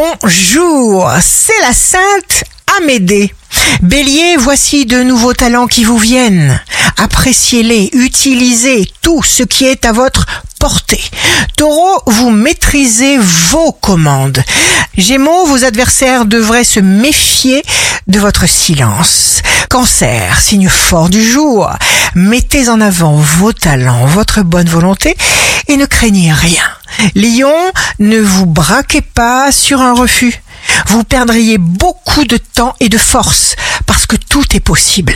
bonjour, c'est la sainte Amédée. Bélier, voici de nouveaux talents qui vous viennent. Appréciez-les, utilisez tout ce qui est à votre portée. Vous maîtrisez vos commandes. Gémeaux, vos adversaires devraient se méfier de votre silence. Cancer, signe fort du jour. Mettez en avant vos talents, votre bonne volonté et ne craignez rien. Lion, ne vous braquez pas sur un refus. Vous perdriez beaucoup de temps et de force que tout est possible.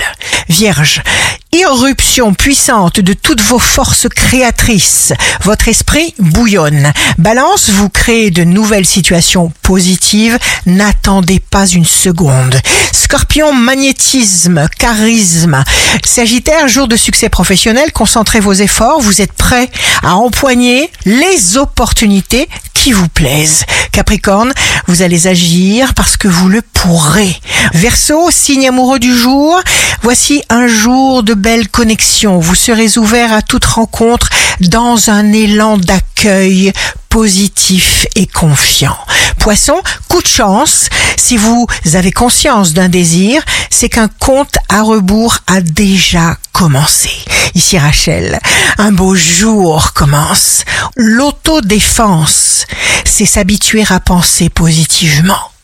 Vierge, irruption puissante de toutes vos forces créatrices. Votre esprit bouillonne. Balance, vous créez de nouvelles situations positives. N'attendez pas une seconde. Scorpion, magnétisme, charisme. Sagittaire, jour de succès professionnel, concentrez vos efforts. Vous êtes prêt à empoigner les opportunités qui vous plaisent. Capricorne, vous allez agir parce que vous le pourrez. Verseau, signe amoureux du jour, voici un jour de belle connexion. Vous serez ouvert à toute rencontre dans un élan d'accueil positif et confiant. Poisson, coup de chance, si vous avez conscience d'un désir, c'est qu'un compte à rebours a déjà commencé. Ici Rachel, un beau jour commence. L'autodéfense, c'est s'habituer à penser positivement.